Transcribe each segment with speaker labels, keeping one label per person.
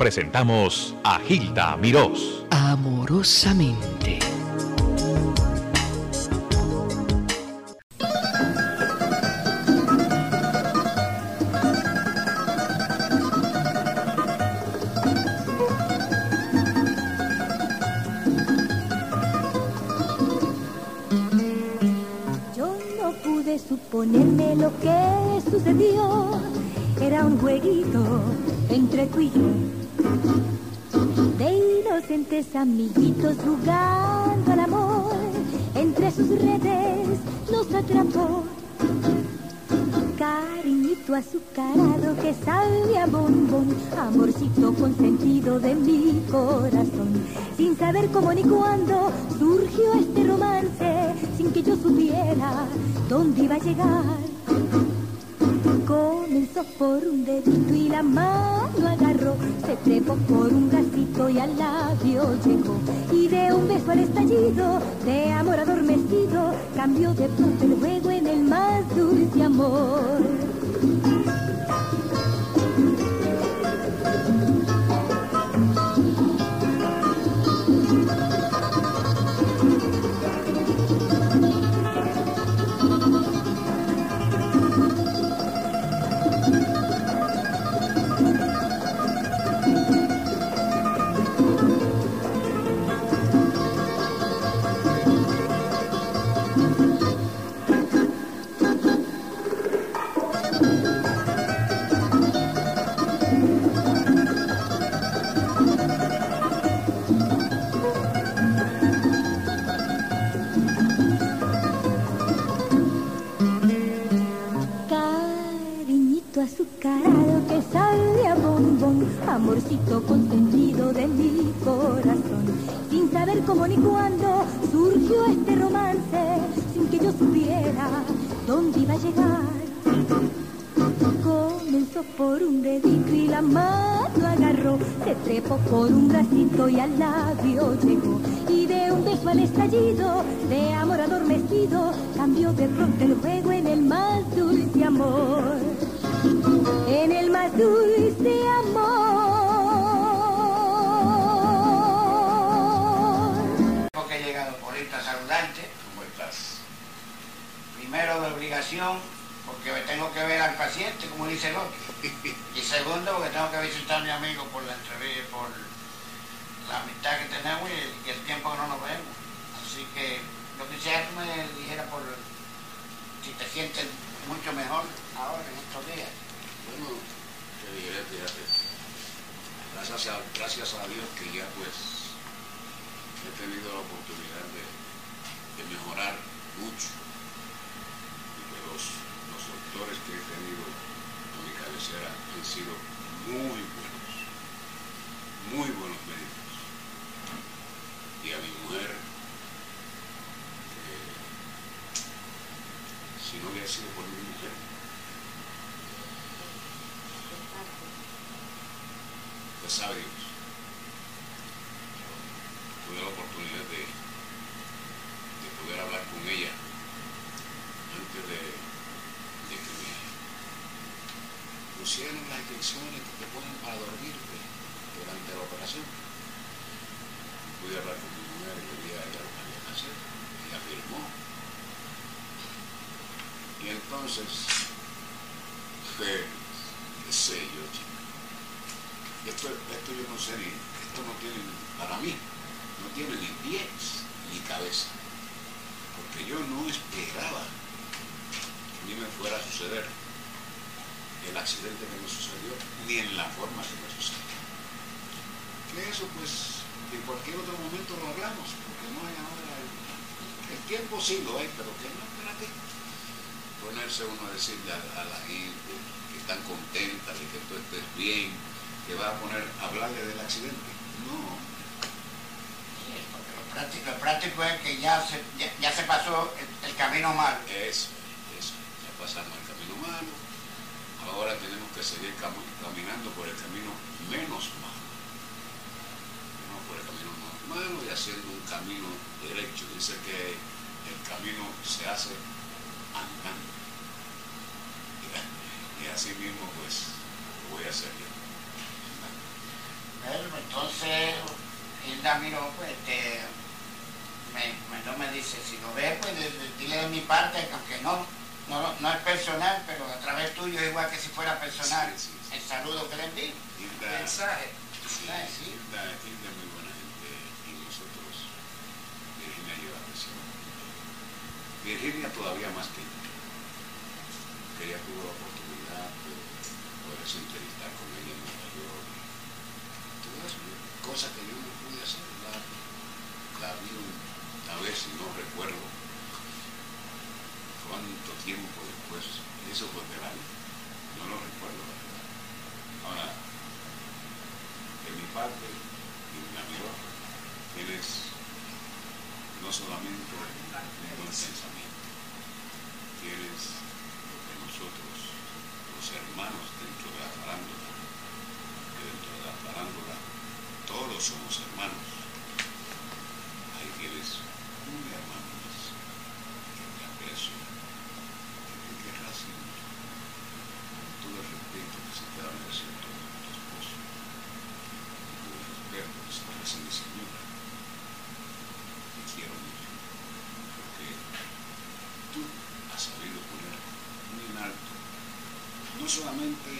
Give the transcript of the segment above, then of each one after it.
Speaker 1: presentamos a Gilda Mirós.
Speaker 2: Amorosamente.
Speaker 3: Yo no pude suponerme lo que sucedió. Era un jueguito entre tú y yo. De inocentes amiguitos jugando al amor. Entre sus redes nos atrapó. Cariñito azucarado que sabe a bombón, amorcito consentido de mi corazón. Sin saber cómo ni cuándo surgió este romance, sin que yo supiera dónde iba a llegar. Por un dedito y la mano agarró, se trepó por un bracito y al labio llegó. Y de un beso al estallido, de amor adormecido, cambió de pronto el juego en el más dulce amor. Y la mano agarró, se trepó por un bracito y al labio llegó. Y de un beso al estallido, de amor adormecido, cambió de pronto el juego en el más dulce amor. En el más dulce amor.
Speaker 4: Porque he llegado por esta saludante.
Speaker 5: ¿Cómo estás?
Speaker 4: Primero de obligación, porque me tengo que ver al paciente, como dice el otro. Y segundo, porque tengo que visitar a mi amigo por la entrevista, por la amistad que tenemos y el, y el tiempo que no nos vemos. Así que yo quisiera que me dijera por si te sientes mucho mejor ahora en estos días.
Speaker 5: Bueno, te diré, fíjate. Gracias a, gracias a Dios que ya pues he tenido la oportunidad de, de mejorar mucho. Y que doctores que he tenido a mi cabecera han sido muy buenos. Muy buenos médicos. Y a mi mujer, si no hubiera sido por mi mujer, pues sabe Dios. Tuve la oportunidad de, de poder hablar con ella antes de, de que me pusieran las inyecciones que te ponen para dormirte durante la operación. Pude hablar con mi mujer y le dije a lo que había que hacer. Ella firmó. Y entonces, pues, qué sé yo, chico. Esto, esto yo no sé ni, esto no tiene, para mí, no tiene ni pies ni cabeza. Porque yo no esperaba que a mí me fuera a suceder el accidente que me sucedió, ni en la forma que me sucedió. Que eso pues, en cualquier otro momento lo hablamos, porque no hay ahora el, el tiempo sí lo hay, pero que no, espérate. Ponerse uno a decirle a, a la gente que están contentas de que tú estés bien, que va a poner a hablarle del accidente. No,
Speaker 4: Sí, porque lo práctico, lo práctico es que ya se, ya, ya se pasó el, el camino mal.
Speaker 5: eso, eso, ya pasamos ahora tenemos que seguir cam- caminando por el camino menos malo. Por el camino más malo y haciendo un camino derecho. Dice que el camino se hace andando. Y, así mismo pues lo voy a hacer yo.
Speaker 4: Hilda Miró, pues este, me, no me dice, si lo ves, pues dile de mi parte, aunque no, no, no es personal, pero a través tuyo es igual que si fuera personal, el saludo que le envío,
Speaker 5: Hilda,
Speaker 4: mensaje.
Speaker 5: Sí, sí. Hilda, Hilda es muy buena gente y nosotros, Virginia lleva presión. Virginia todavía más que que ella tuvo la oportunidad de poderse entrevistar con ella en Nueva York. Todas cosas que yo no pude hacer, la, la vi una vez y no recuerdo cuánto tiempo después, eso fue de año, no lo recuerdo la verdad. Ahora, de mi parte, y mi amigo, tienes no solamente un buen pensamiento, tienes nosotros, los hermanos dentro de la farándula, que dentro de la farándula todos somos hermanos. Ahí tienes un hermano más que te aprecio, que te querrás con todo el respeto que se te da merecer todo tu esposo, y con el respeto que se merece mi señora. Te quiero mucho, porque tú has sabido poner muy en alto, no solamente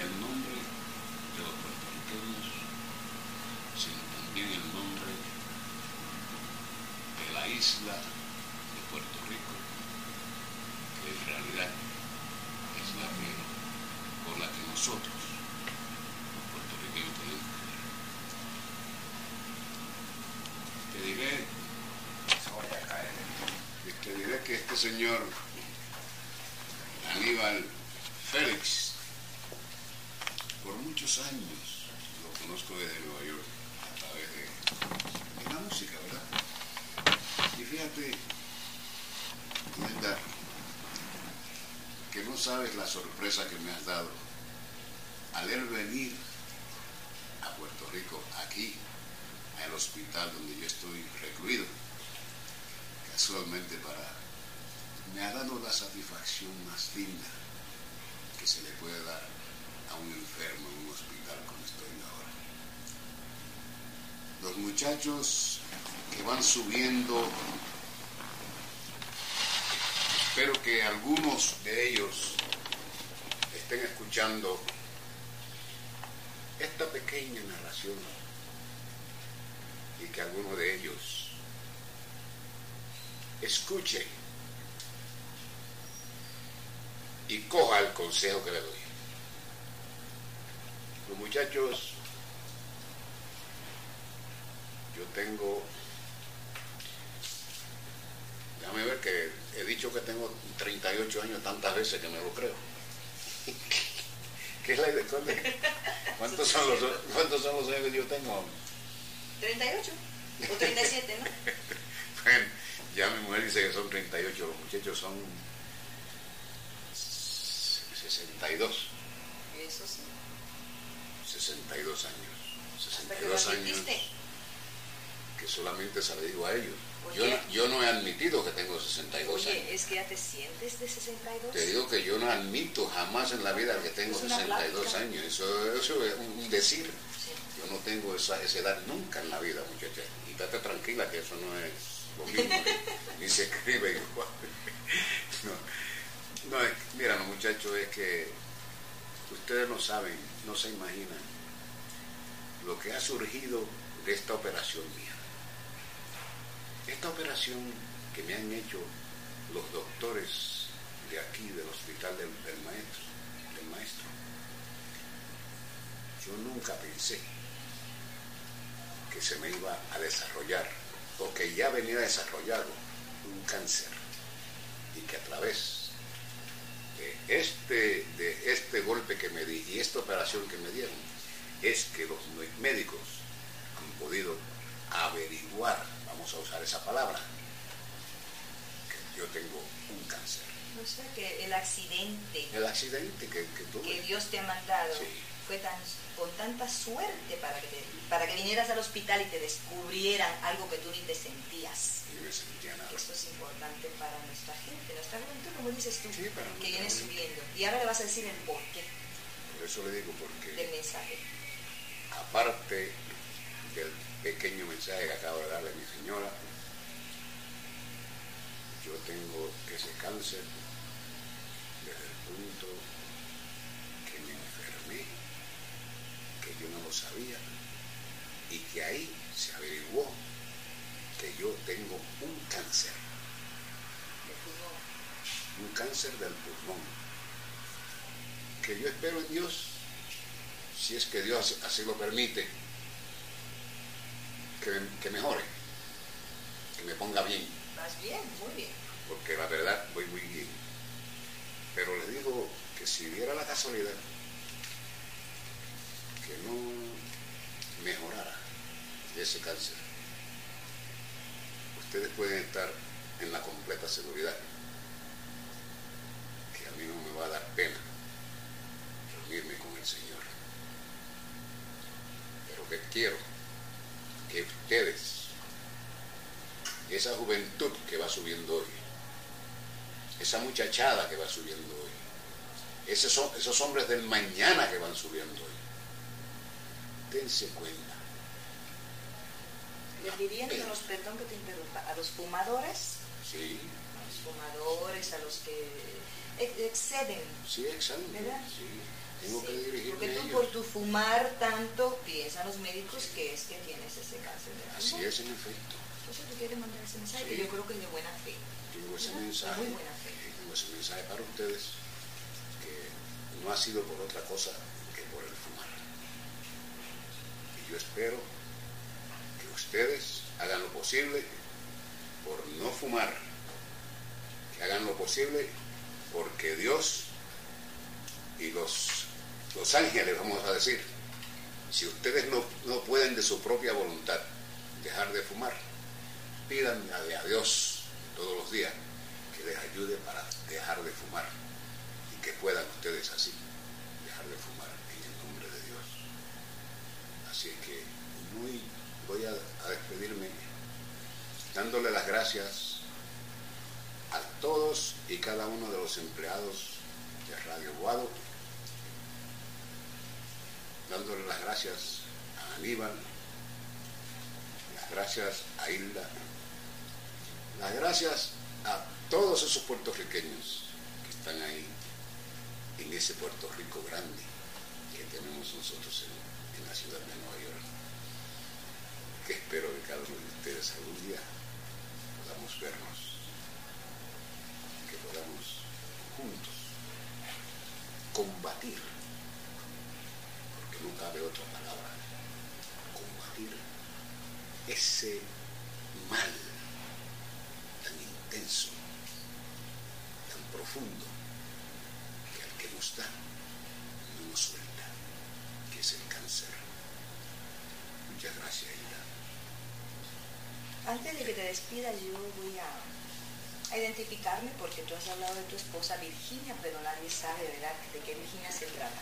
Speaker 5: el nombre de los puertorriqueños, sino también el nombre de la isla de Puerto Rico, que en realidad es la que, por la que nosotros, los puertorriqueños, Te diré, te diré que este señor Aníbal Félix. Por muchos años lo conozco desde Nueva York a través de, la música, ¿verdad? Y fíjate, que no sabes la sorpresa que me has dado al él venir a Puerto Rico, aquí, al hospital donde yo estoy recluido, casualmente para me ha dado la satisfacción más linda que se le puede dar a un enfermo en un hospital como estoy ahora. Los muchachos que van subiendo, espero que algunos de ellos estén escuchando esta pequeña narración y que alguno de ellos escuche y coja el consejo que le doy. Los muchachos, yo tengo, déjame ver que he dicho que tengo 38 años tantas veces que me lo creo. ¿Qué es la idea? ¿Cuántos son los, cuántos son los años que yo tengo?
Speaker 6: 38 o 37, ¿no?
Speaker 5: bueno, ya mi mujer dice que son 38, los muchachos son 62.
Speaker 6: Eso sí.
Speaker 5: 62 años. 62 años. Que solamente se lo digo a ellos. Yo, yo, no he admitido que tengo 62 años.
Speaker 6: es que ya te sientes de 62.
Speaker 5: Te digo que yo no admito jamás en la vida que tengo 62 años. Eso, eso, es un decir. Yo no tengo esa, esa, edad nunca en la vida, muchacha. Y estate tranquila que eso no es lo mismo. ni se escribe igual. no. No, mira, los muchachos, es que ustedes no saben, no se imaginan lo que ha surgido de esta operación mía. Esta operación que me han hecho los doctores de aquí, del hospital del, maestro, del maestro. Yo nunca pensé que se me iba a desarrollar, o que ya venía desarrollado un cáncer, y que a través este, de este golpe que me di y esta operación que me dieron es que los médicos han podido averiguar, vamos a usar esa palabra, que yo tengo un cáncer.
Speaker 6: O sea que el accidente.
Speaker 5: El accidente que,
Speaker 6: que Dios te ha mandado fue tan, con tanta suerte para que, para que vinieras al hospital y te descubrieran algo que tú ni te sentías.
Speaker 5: Ni me sentía nada.
Speaker 6: Esto es importante para nuestra gente, nuestra juventud, como dices tú, que viene subiendo. Y ahora le vas a decir el por qué.
Speaker 5: Por eso le digo porque...
Speaker 6: Del mensaje.
Speaker 5: Aparte del pequeño mensaje que acabo de darle a mi señora. Yo tengo ese cáncer desde el punto que me enfermé, que yo no lo sabía, y que ahí se averiguó que yo tengo un cáncer, un cáncer del pulmón, que yo espero en Dios, si es que Dios así lo permite, que, que mejore, que me ponga bien.
Speaker 6: Vas bien, muy bien.
Speaker 5: Porque la verdad voy muy bien. Pero les digo que si diera la casualidad que no mejorara ese cáncer, ustedes pueden estar en la completa seguridad que a mí no me va a dar pena reunirme con el Señor. Pero que quiero que ustedes, esa juventud que va subiendo hoy, esa muchachada que va subiendo hoy, esos, esos hombres del mañana que van subiendo hoy, dense cuenta.
Speaker 6: Les dirían a los, perdón que te interrumpa, a los fumadores,
Speaker 5: Sí,
Speaker 6: a los fumadores, a los que ex- exceden,
Speaker 5: sí, exceden.
Speaker 6: ¿Verdad?
Speaker 5: Sí, que dirigirme
Speaker 6: porque tú por tu fumar tanto piensan los médicos que es que tienes ese cáncer de
Speaker 5: Así es, en efecto.
Speaker 6: Entonces tú quieres mandar ese mensaje
Speaker 5: Sí.
Speaker 6: yo creo que es de buena fe.
Speaker 5: Tengo ese mensaje.
Speaker 6: Muy buena fe.
Speaker 5: eh, Tengo ese mensaje para ustedes que no ha sido por otra cosa que por el fumar. Y yo espero que ustedes hagan lo posible por no fumar, que hagan lo posible porque Dios y los, los ángeles, vamos a decir, si ustedes no, no pueden de su propia voluntad dejar de fumar, pídanle a Dios todos los días que les ayude para dejar de fumar y que puedan ustedes así dejar de fumar en el nombre de Dios. Así que muy voy a, a despedirme dándole las gracias a todos y cada uno de los empleados de Radio Guado, dándole las gracias a Aníbal, las gracias a Hilda, las gracias a todos esos puertorriqueños que están ahí en ese Puerto Rico grande que tenemos nosotros en, en la ciudad de Nueva York. Que espero que cada uno de ustedes algún día podamos vernos, que podamos juntos combatir, porque no cabe otra palabra, combatir ese mal tan intenso, tan profundo, que al que nos da no nos suelta, que es el cáncer. Muchas gracias, Hilda.
Speaker 6: Antes de que te despidas, yo voy a, identificarme porque tú has hablado de tu esposa Virginia, pero nadie sabe, ¿verdad?, de qué Virginia se trata.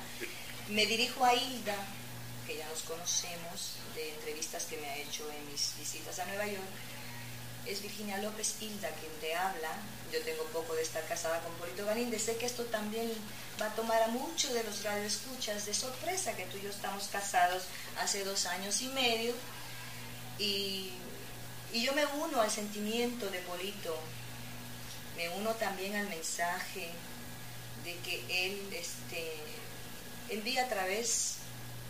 Speaker 6: Me dirijo a Hilda, que ya nos conocemos de entrevistas que me ha hecho en mis visitas a Nueva York. Es Virginia López Hilda quien te habla. Yo tengo poco de estar casada con Polito Galíndez. Sé que esto también va a tomar a muchos de los radioescuchas de sorpresa, que tú y yo estamos casados hace dos años y medio. Y y yo me uno al sentimiento de Polito, me uno también al mensaje de que él este, envía a través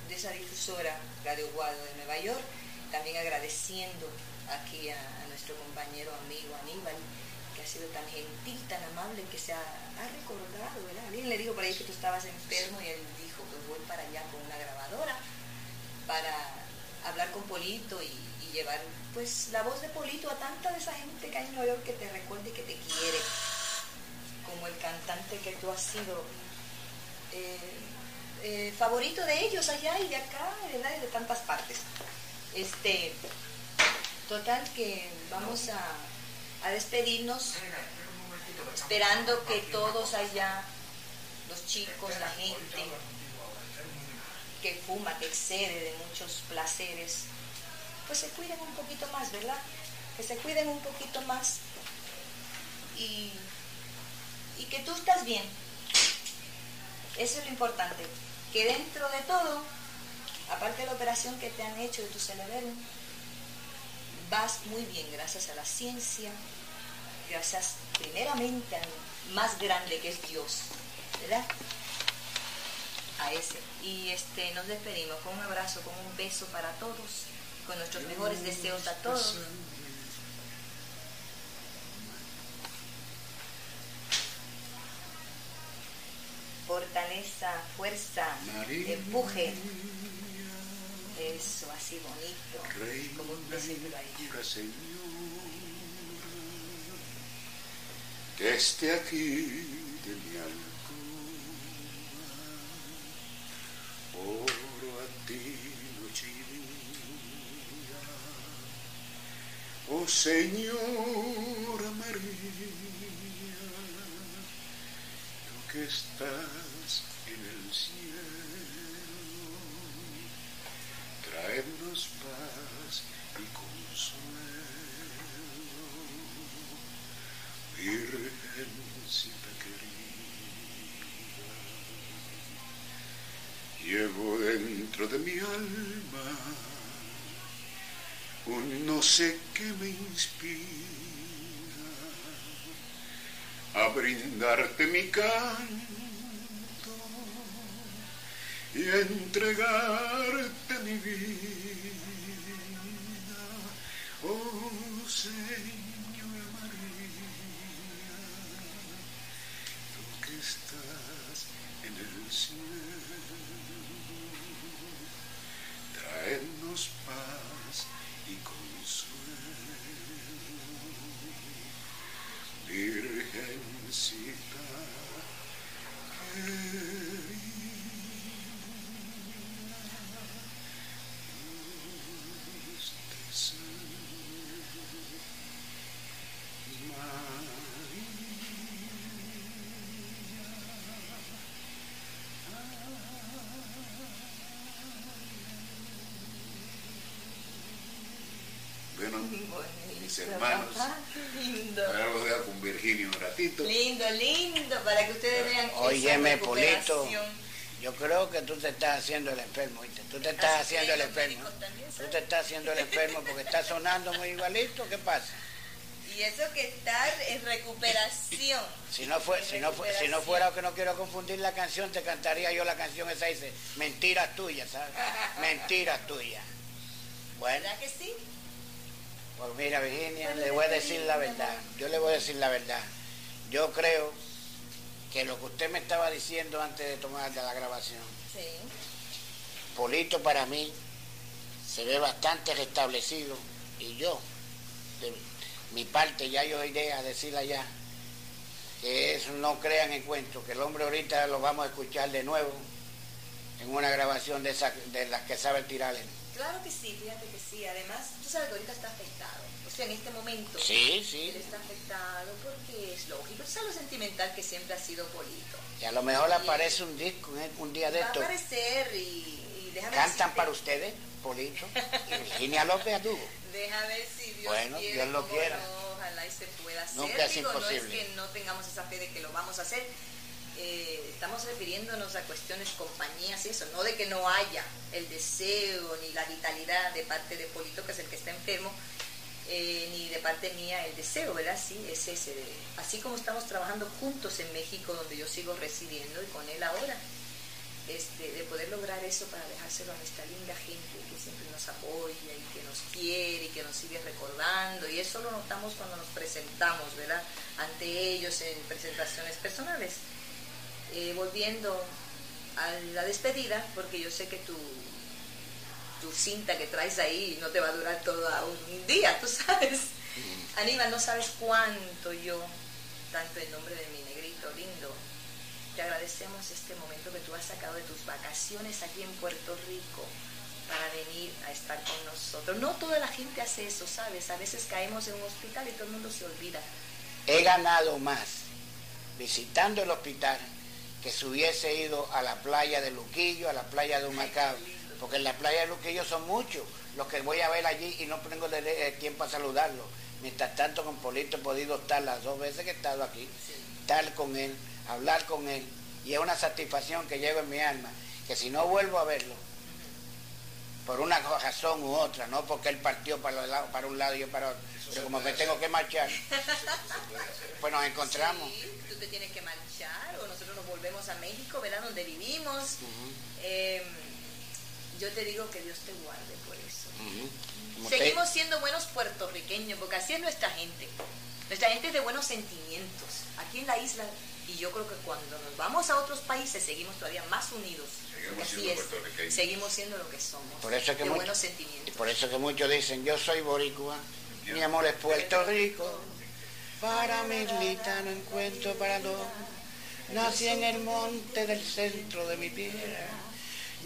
Speaker 6: de esa difusora Radio Guado de Nueva York, también agradeciendo aquí a, nuestro compañero amigo Aníbal, que ha sido tan gentil, tan amable, que se ha, ha recordado, ¿verdad? Alguien le dijo por ahí que tú estabas enfermo y él dijo, pues voy para allá con una grabadora para hablar con Polito y, llevar pues la voz de Polito a tanta de esa gente que hay en Nueva York que te recuerde y que te quiere, como el cantante que tú has sido eh, eh, favorito de ellos allá y de acá, ¿verdad? Y de tantas partes. Este, total que vamos a, a despedirnos esperando que todos allá, los chicos, la gente que fuma, que excede de muchos placeres, pues se cuiden un poquito más, ¿verdad? Que se cuiden un poquito más y, y que tú estás bien. Eso es lo importante, que dentro de todo aparte de la operación que te han hecho de tu cerebelo, vas muy bien gracias a la ciencia, gracias primeramente al más grande que es Dios, ¿verdad? A ese. Y este, nos despedimos con un abrazo, con un beso para todos, con nuestros mejores deseos a todos. Fortaleza, fuerza, empuje. Eso, así bonito. Como un
Speaker 5: esté aquí de mi alcoba, oro a ti noche y día. Oh Señora María, tú que estás en el cielo, traednos paz y consuelo. Virgencita querida, llevo dentro de mi alma un no sé qué me inspira a brindarte mi canto y a entregarte mi vida. Oh Señora María, tú que estás en el cielo, traednos paz mis hermanos,
Speaker 6: Lindo.
Speaker 5: Virginia un ratito.
Speaker 6: Lindo, lindo, para que ustedes vean esa
Speaker 2: Óyeme, Polito,
Speaker 6: recuperación.
Speaker 2: yo creo que tú te estás haciendo el enfermo, ¿oíste? Tú te estás
Speaker 6: Así
Speaker 2: haciendo el enfermo. Tú te estás haciendo el enfermo porque estás sonando muy igualito, ¿qué pasa?
Speaker 6: Y eso que está en recuperación.
Speaker 2: Si no, fue, si, no, fue- si no fuera que no quiero confundir la canción, te cantaría yo la canción esa dice, mentiras tuyas, ¿sabes? Mentiras tuyas. Bueno,
Speaker 6: ¿Verdad que sí?
Speaker 2: Pues mira Virginia, le voy a decir la verdad. Yo le voy a decir la verdad. Yo creo que lo que usted me estaba diciendo antes de tomar de la grabación,
Speaker 6: Sí.
Speaker 2: Polito para mí se ve bastante restablecido y yo, de mi parte, ya yo iré a decirle allá que eso no crean en cuento, que el hombre ahorita lo vamos a escuchar de nuevo en una grabación de, esa, de las que sabe tirar él.
Speaker 6: Claro que sí, fíjate que sí. Además, tú sabes que ahorita está afectado. O sea, en este momento.
Speaker 2: Sí, sí.
Speaker 6: Él está afectado porque es lógico. Tú sabes lo sentimental que siempre ha sido Polito.
Speaker 2: Y a lo mejor le aparece un disco un- día de
Speaker 6: Va a
Speaker 2: esto.
Speaker 6: aparecer y, y déjame
Speaker 2: Cantan
Speaker 6: decirte-
Speaker 2: para ustedes, Polito, y Virginia López Adugo.
Speaker 6: Déjame ver si Dios
Speaker 2: Bueno,
Speaker 6: quiere,
Speaker 2: Dios lo quiera.
Speaker 6: no, ojalá y se pueda hacer.
Speaker 2: Nunca es
Speaker 6: Digo, no
Speaker 2: imposible.
Speaker 6: es que no tengamos esa fe de que lo vamos a hacer. Eh, estamos refiriéndonos a cuestiones compañías y eso, no de que no haya el deseo ni la vitalidad de parte de Polito, que es el que está enfermo, eh, ni de parte mía el deseo, ¿verdad? Sí, es ese. de- así como estamos trabajando juntos en México, donde yo sigo residiendo y con él ahora, este, de poder lograr eso para dejárselo a nuestra linda gente que siempre nos apoya y que nos quiere y que nos sigue recordando. Y eso lo notamos cuando nos presentamos, ¿verdad? Ante ellos en presentaciones personales. Eh, volviendo a la despedida, porque yo sé que tu, tu cinta que traes ahí no te va a durar todo un día, tú sabes. Aníbal, no sabes cuánto yo, tanto en nombre de mi negrito lindo, te agradecemos este momento que tú has sacado de tus vacaciones aquí en Puerto Rico para venir a estar con nosotros. No toda la gente hace eso, ¿sabes? A veces caemos en un hospital y todo el mundo se olvida.
Speaker 2: He ganado más visitando el hospital que si hubiese ido a la playa de Luquillo, a la playa de Humacao, porque en la playa de Luquillo son muchos los que voy a ver allí y no tengo tiempo a saludarlos. Mientras tanto, con Polito he podido estar las dos veces que he estado aquí, estar con él, hablar con él, y es una satisfacción que llevo en mi alma, que si no vuelvo a verlo, por una razón u otra, no porque él partió para, para un lado y yo para otro, pero como que tengo que marchar, pues nos encontramos.
Speaker 6: Sí, tú te tienes que marchar o nosotros nos volvemos a México, ¿verdad? Donde vivimos. Em, yo te digo que Dios te guarde por eso. Seguimos siendo buenos puertorriqueños, porque así es nuestra gente. Nuestra gente es de buenos sentimientos. Aquí en la isla, y yo creo que cuando nos vamos a otros países seguimos todavía más unidos.
Speaker 5: Seguimos
Speaker 6: así
Speaker 5: siendo
Speaker 6: es. Seguimos siendo lo que somos.
Speaker 2: Por eso que
Speaker 6: de
Speaker 2: mucho-
Speaker 6: buenos
Speaker 2: Y
Speaker 6: sentimientos.
Speaker 2: por eso que muchos dicen, yo soy boricua, mi amor es Puerto Rico, para mi islita no encuentro parador, nací en el monte del centro de mi tierra,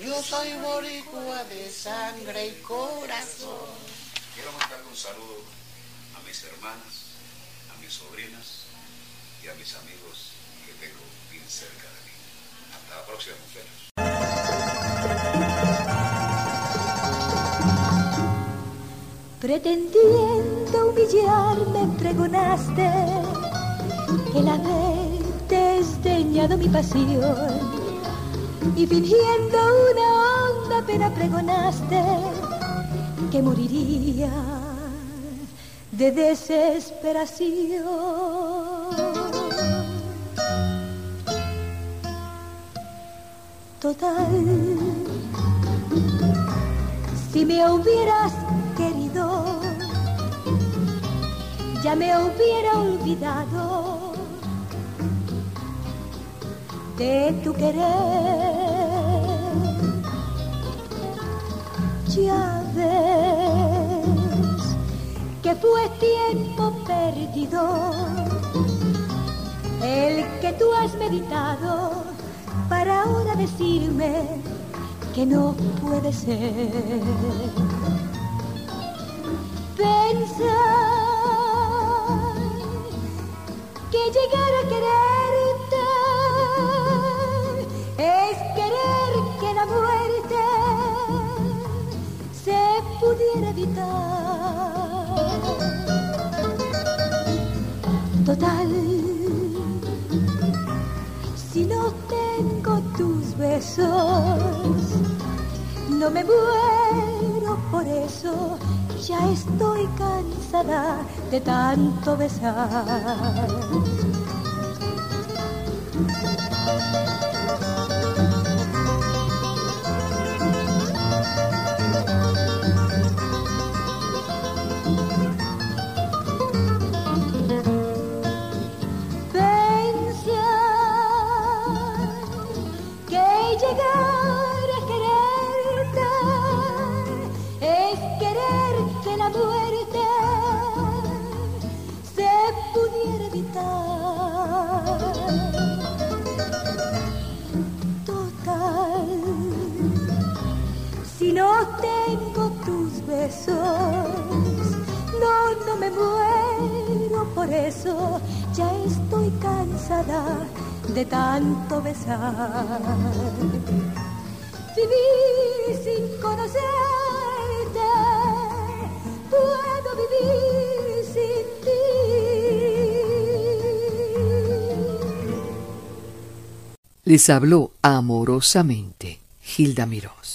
Speaker 2: yo soy boricua de sangre y corazón.
Speaker 5: Quiero mandarle un saludo a mis hermanas, a mis sobrinas y a mis amigos tengo bien cerca de mí. Hasta la próxima, mujeres.
Speaker 3: Pretendiendo humillarme pregonaste el desdeñado mi pasión y fingiendo una honda pena pregonaste que moriría de desesperación. Total, si me hubieras querido, ya me hubiera olvidado de tu querer. Ya ves que fue tiempo perdido el que tú has meditado para ahora decirme que no puede ser. Pensar que llegar a quererte es querer que la muerte se pudiera evitar. Total, no me muero por eso, ya estoy cansada de tanto besar. Muero por eso, ya estoy cansada de tanto besar. Vivir sin conocerte, puedo vivir sin ti.
Speaker 7: Les habló amorosamente Gilda Mirós.